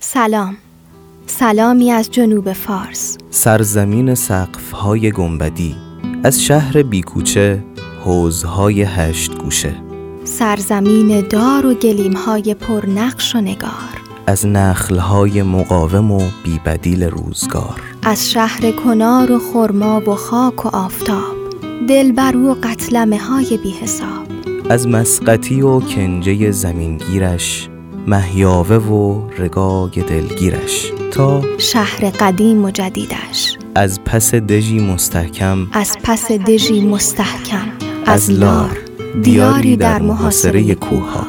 سلام. سلامی از جنوب فارس. سرزمین سقفهای گنبدی. از شهر بیکوچه حوزهای هشت گوشه. سرزمین دار و گلیمهای پرنقش و نگار. از نخلهای مقاوم و بیبدیل روزگار. از شهر کنار و خرما و خاک و آفتاب. دلبرو و قتلمه های بی حساب. از مسقطی و کنجه زمینگیرش محیاوه و رگای دلگیرش. تا شهر قدیم و جدیدش. از پس دژی مستحکم از پس دژی مستحکم. از لار دیاری در محاصره کوهها.